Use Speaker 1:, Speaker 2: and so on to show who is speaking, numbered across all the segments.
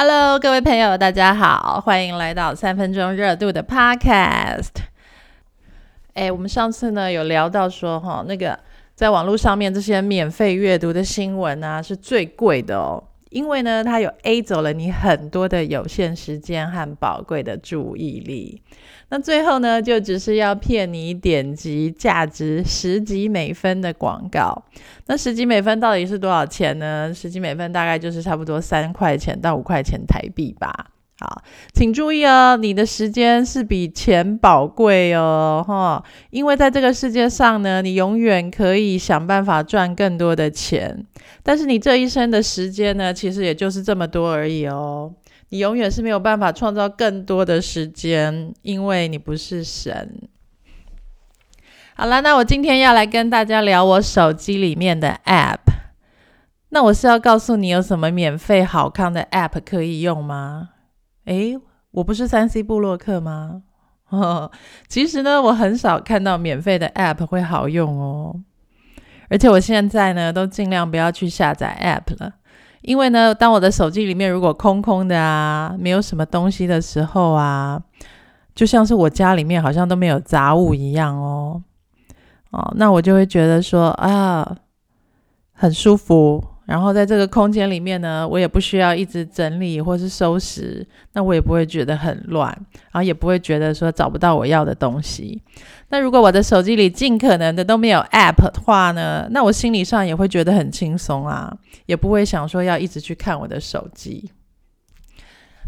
Speaker 1: Hello，各位朋友，大家好，欢迎来到三分钟热度的 Podcast。哎，我们上次呢有聊到说，哈，那个在网络上面这些免费阅读的新闻啊，是最贵的哦。因为呢，它有 A 走了你很多的有限时间和宝贵的注意力。那最后呢，就只是要骗你点击价值十几美分的广告。那十几美分到底是多少钱呢？十几美分大概就是差不多三块钱到五块钱台币吧。好，请注意哦，你的时间是比钱宝贵哦，哈，因为在这个世界上呢，你永远可以想办法赚更多的钱，但是你这一生的时间呢，其实也就是这么多而已哦，你永远是没有办法创造更多的时间，因为你不是神。好了，那我今天要来跟大家聊我手机里面的 App，那我是要告诉你有什么免费好看的 App 可以用吗？诶，我不是三 C 布洛克吗？其实呢，我很少看到免费的 App 会好用哦。而且我现在呢，都尽量不要去下载 App 了，因为呢，当我的手机里面如果空空的啊，没有什么东西的时候啊，就像是我家里面好像都没有杂物一样哦。哦，那我就会觉得说啊，很舒服。然后在这个空间里面呢，我也不需要一直整理或是收拾，那我也不会觉得很乱，然后也不会觉得说找不到我要的东西。那如果我的手机里尽可能的都没有 App 的话呢，那我心理上也会觉得很轻松啊，也不会想说要一直去看我的手机。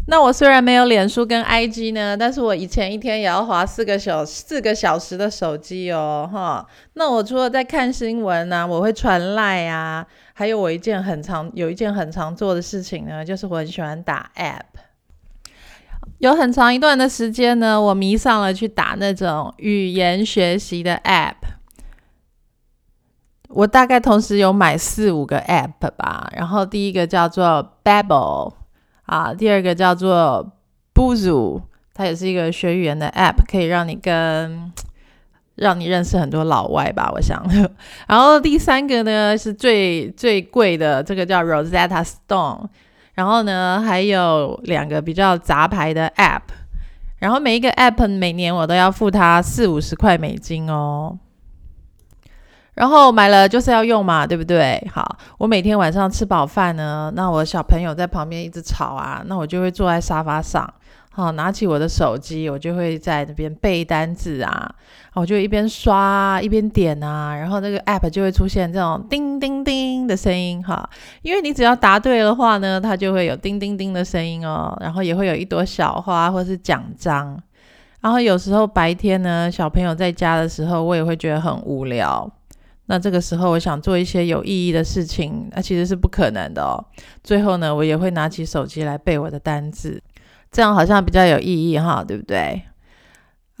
Speaker 1: 那我虽然没有脸书跟 IG 呢，但是我以前一天也要划四个小四个小时的手机哦，哈。那我除了在看新闻呢，我会传赖啊，还有我一件很常有一件很常做的事情呢，就是我很喜欢打 App。有很长一段的时间呢，我迷上了去打那种语言学习的 App。我大概同时有买四五个 App 吧，然后第一个叫做 Babel。啊，第二个叫做 Buzu，它也是一个学语言的 App，可以让你跟让你认识很多老外吧，我想。然后第三个呢是最最贵的，这个叫 Rosetta Stone。然后呢还有两个比较杂牌的 App，然后每一个 App 每年我都要付它四五十块美金哦。然后买了就是要用嘛，对不对？好，我每天晚上吃饱饭呢，那我小朋友在旁边一直吵啊，那我就会坐在沙发上，好，拿起我的手机，我就会在那边背单字啊，我就一边刷一边点啊，然后那个 app 就会出现这种叮叮叮的声音哈，因为你只要答对的话呢，它就会有叮叮叮的声音哦，然后也会有一朵小花或是奖章，然后有时候白天呢，小朋友在家的时候，我也会觉得很无聊。那这个时候，我想做一些有意义的事情，那其实是不可能的哦。最后呢，我也会拿起手机来背我的单字，这样好像比较有意义哈，对不对？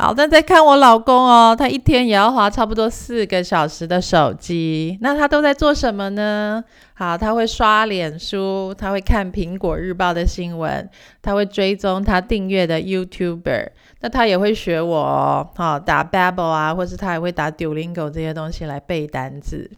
Speaker 1: 好，那再看我老公哦，他一天也要花差不多四个小时的手机。那他都在做什么呢？好，他会刷脸书，他会看苹果日报的新闻，他会追踪他订阅的 YouTuber。那他也会学我哦，好打 Babel 啊，或是他也会打 Duolingo 这些东西来背单字。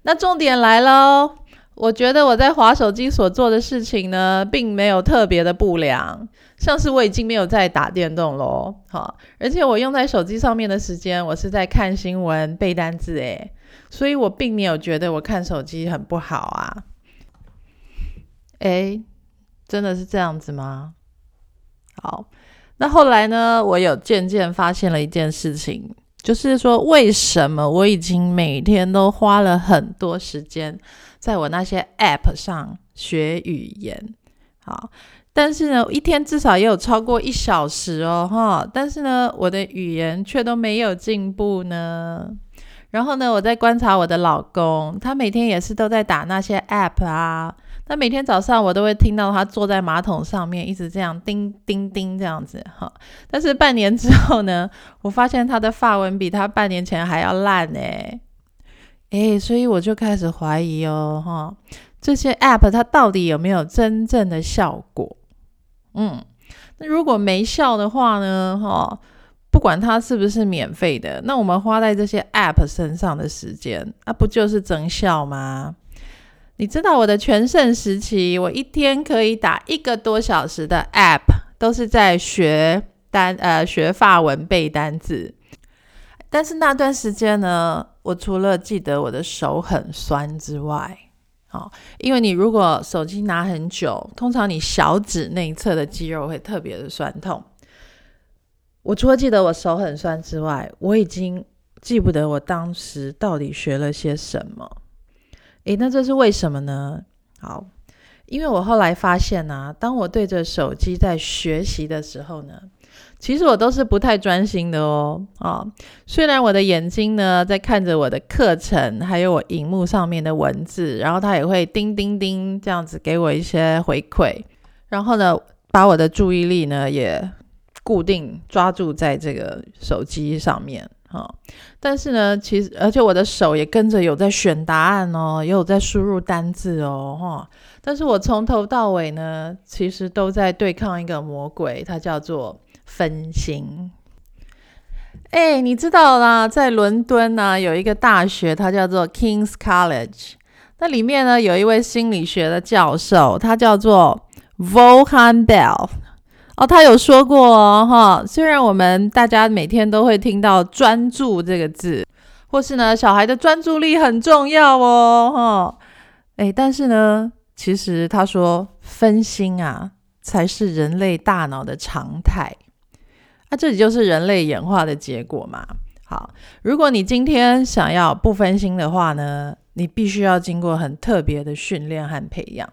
Speaker 1: 那重点来喽。我觉得我在滑手机所做的事情呢，并没有特别的不良，像是我已经没有在打电动喽，好，而且我用在手机上面的时间，我是在看新闻、背单字，诶，所以我并没有觉得我看手机很不好啊，诶，真的是这样子吗？好，那后来呢，我有渐渐发现了一件事情，就是说为什么我已经每天都花了很多时间。在我那些 App 上学语言，好，但是呢，一天至少也有超过一小时哦，哈，但是呢，我的语言却都没有进步呢。然后呢，我在观察我的老公，他每天也是都在打那些 App 啊。那每天早上我都会听到他坐在马桶上面，一直这样叮叮叮这样子，哈。但是半年之后呢，我发现他的发文比他半年前还要烂呢。哎，所以我就开始怀疑哦，哈，这些 App 它到底有没有真正的效果？嗯，那如果没效的话呢，哈，不管它是不是免费的，那我们花在这些 App 身上的时间，那不就是增效吗？你知道我的全盛时期，我一天可以打一个多小时的 App，都是在学单呃学法文背单字。但是那段时间呢，我除了记得我的手很酸之外，好，因为你如果手机拿很久，通常你小指内侧的肌肉会特别的酸痛。我除了记得我手很酸之外，我已经记不得我当时到底学了些什么。诶，那这是为什么呢？好，因为我后来发现呢，当我对着手机在学习的时候呢。其实我都是不太专心的哦，啊，虽然我的眼睛呢在看着我的课程，还有我荧幕上面的文字，然后它也会叮叮叮这样子给我一些回馈，然后呢，把我的注意力呢也固定抓住在这个手机上面，啊，但是呢，其实而且我的手也跟着有在选答案哦，也有在输入单字哦，哈，但是我从头到尾呢，其实都在对抗一个魔鬼，它叫做。分心，哎，你知道啦，在伦敦呢有一个大学，它叫做 King's College。那里面呢有一位心理学的教授，他叫做 Volhan Bell。哦，他有说过哦，哈，虽然我们大家每天都会听到专注这个字，或是呢小孩的专注力很重要哦，哈，哎，但是呢，其实他说分心啊才是人类大脑的常态。那这里就是人类演化的结果嘛？好，如果你今天想要不分心的话呢，你必须要经过很特别的训练和培养。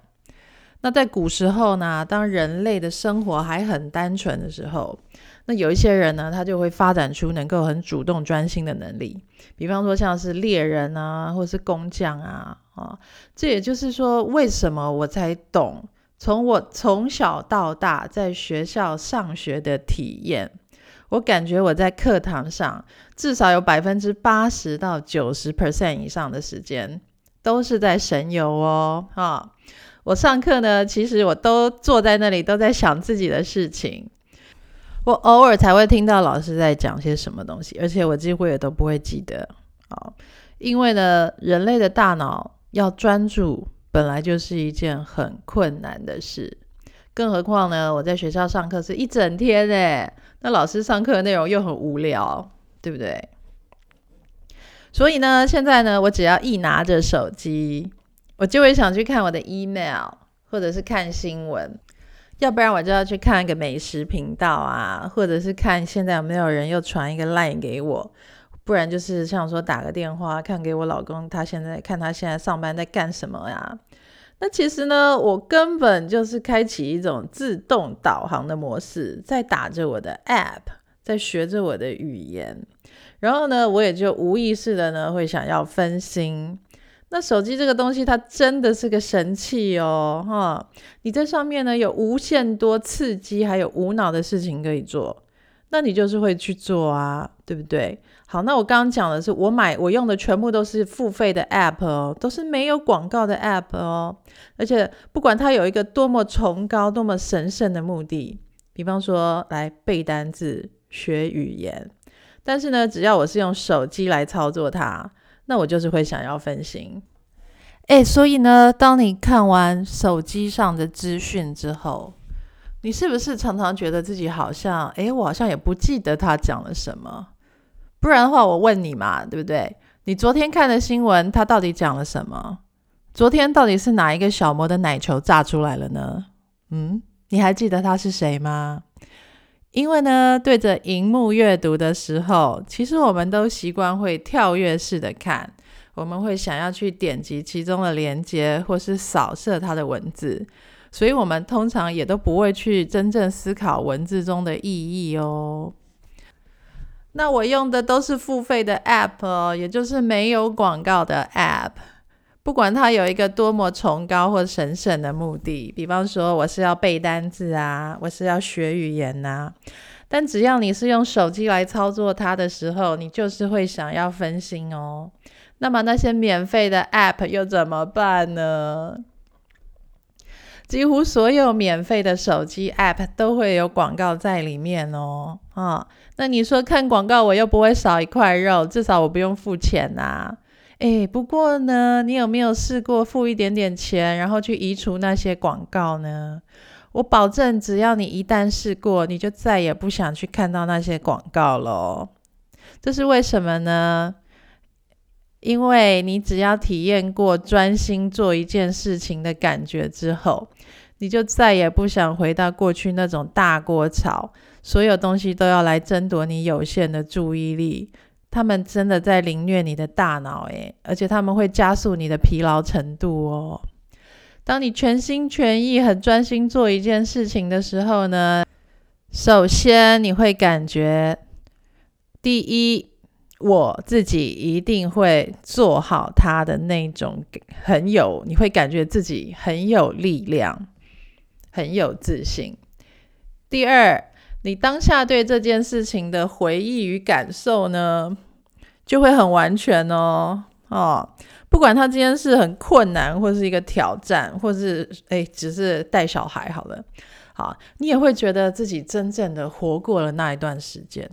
Speaker 1: 那在古时候呢，当人类的生活还很单纯的时候，那有一些人呢，他就会发展出能够很主动专心的能力。比方说像是猎人啊，或是工匠啊，啊，这也就是说，为什么我才懂，从我从小到大在学校上学的体验。我感觉我在课堂上至少有百分之八十到九十 percent 以上的时间都是在神游哦，哈！我上课呢，其实我都坐在那里都在想自己的事情，我偶尔才会听到老师在讲些什么东西，而且我几乎也都不会记得，好，因为呢，人类的大脑要专注本来就是一件很困难的事，更何况呢，我在学校上课是一整天诶。那老师上课的内容又很无聊，对不对？所以呢，现在呢，我只要一拿着手机，我就会想去看我的 email，或者是看新闻，要不然我就要去看一个美食频道啊，或者是看现在有没有人又传一个 line 给我，不然就是像说打个电话看给我老公，他现在看他现在上班在干什么呀？那其实呢，我根本就是开启一种自动导航的模式，在打着我的 App，在学着我的语言，然后呢，我也就无意识的呢会想要分心。那手机这个东西，它真的是个神器哦，哈！你在上面呢有无限多刺激，还有无脑的事情可以做，那你就是会去做啊，对不对？好，那我刚刚讲的是，我买我用的全部都是付费的 app 哦，都是没有广告的 app 哦，而且不管它有一个多么崇高、多么神圣的目的，比方说来背单字、学语言，但是呢，只要我是用手机来操作它，那我就是会想要分心。哎，所以呢，当你看完手机上的资讯之后，你是不是常常觉得自己好像，哎，我好像也不记得他讲了什么？不然的话，我问你嘛，对不对？你昨天看的新闻，他到底讲了什么？昨天到底是哪一个小魔的奶球炸出来了呢？嗯，你还记得他是谁吗？因为呢，对着荧幕阅读的时候，其实我们都习惯会跳跃式的看，我们会想要去点击其中的连接，或是扫射它的文字，所以我们通常也都不会去真正思考文字中的意义哦。那我用的都是付费的 App 哦，也就是没有广告的 App。不管它有一个多么崇高或神圣的目的，比方说我是要背单字啊，我是要学语言呐，但只要你是用手机来操作它的时候，你就是会想要分心哦。那么那些免费的 App 又怎么办呢？几乎所有免费的手机 App 都会有广告在里面哦，啊，那你说看广告我又不会少一块肉，至少我不用付钱呐。哎，不过呢，你有没有试过付一点点钱，然后去移除那些广告呢？我保证，只要你一旦试过，你就再也不想去看到那些广告了。这是为什么呢？因为你只要体验过专心做一件事情的感觉之后，你就再也不想回到过去那种大锅炒，所有东西都要来争夺你有限的注意力。他们真的在凌虐你的大脑，诶，而且他们会加速你的疲劳程度哦。当你全心全意、很专心做一件事情的时候呢，首先你会感觉，第一，我自己一定会做好它的那种很有，你会感觉自己很有力量，很有自信。第二，你当下对这件事情的回忆与感受呢，就会很完全哦哦，不管他今天是很困难，或是一个挑战，或是哎，只是带小孩好了，好，你也会觉得自己真正的活过了那一段时间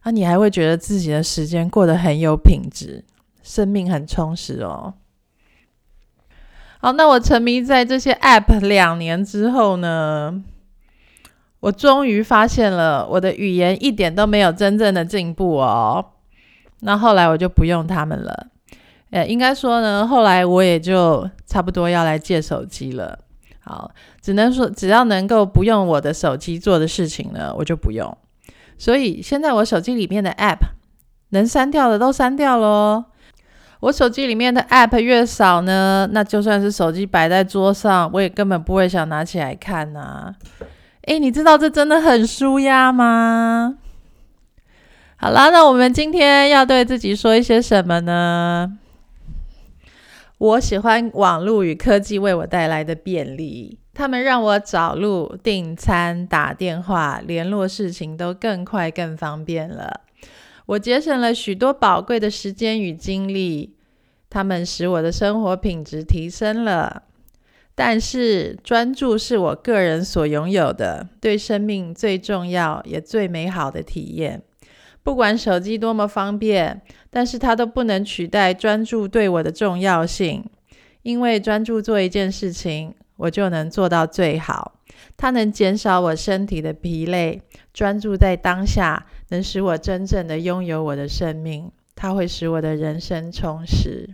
Speaker 1: 啊，你还会觉得自己的时间过得很有品质，生命很充实哦。好，那我沉迷在这些 App 两年之后呢？我终于发现了，我的语言一点都没有真正的进步哦。那后来我就不用他们了。呃，应该说呢，后来我也就差不多要来借手机了。好，只能说只要能够不用我的手机做的事情呢，我就不用。所以现在我手机里面的 App 能删掉的都删掉喽。我手机里面的 App 越少呢，那就算是手机摆在桌上，我也根本不会想拿起来看呐。哎，你知道这真的很舒压吗？好啦，那我们今天要对自己说一些什么呢？我喜欢网络与科技为我带来的便利，他们让我找路、订餐、打电话、联络事情都更快、更方便了。我节省了许多宝贵的时间与精力，他们使我的生活品质提升了。但是专注是我个人所拥有的，对生命最重要也最美好的体验。不管手机多么方便，但是它都不能取代专注对我的重要性。因为专注做一件事情，我就能做到最好。它能减少我身体的疲累。专注在当下，能使我真正的拥有我的生命。它会使我的人生充实。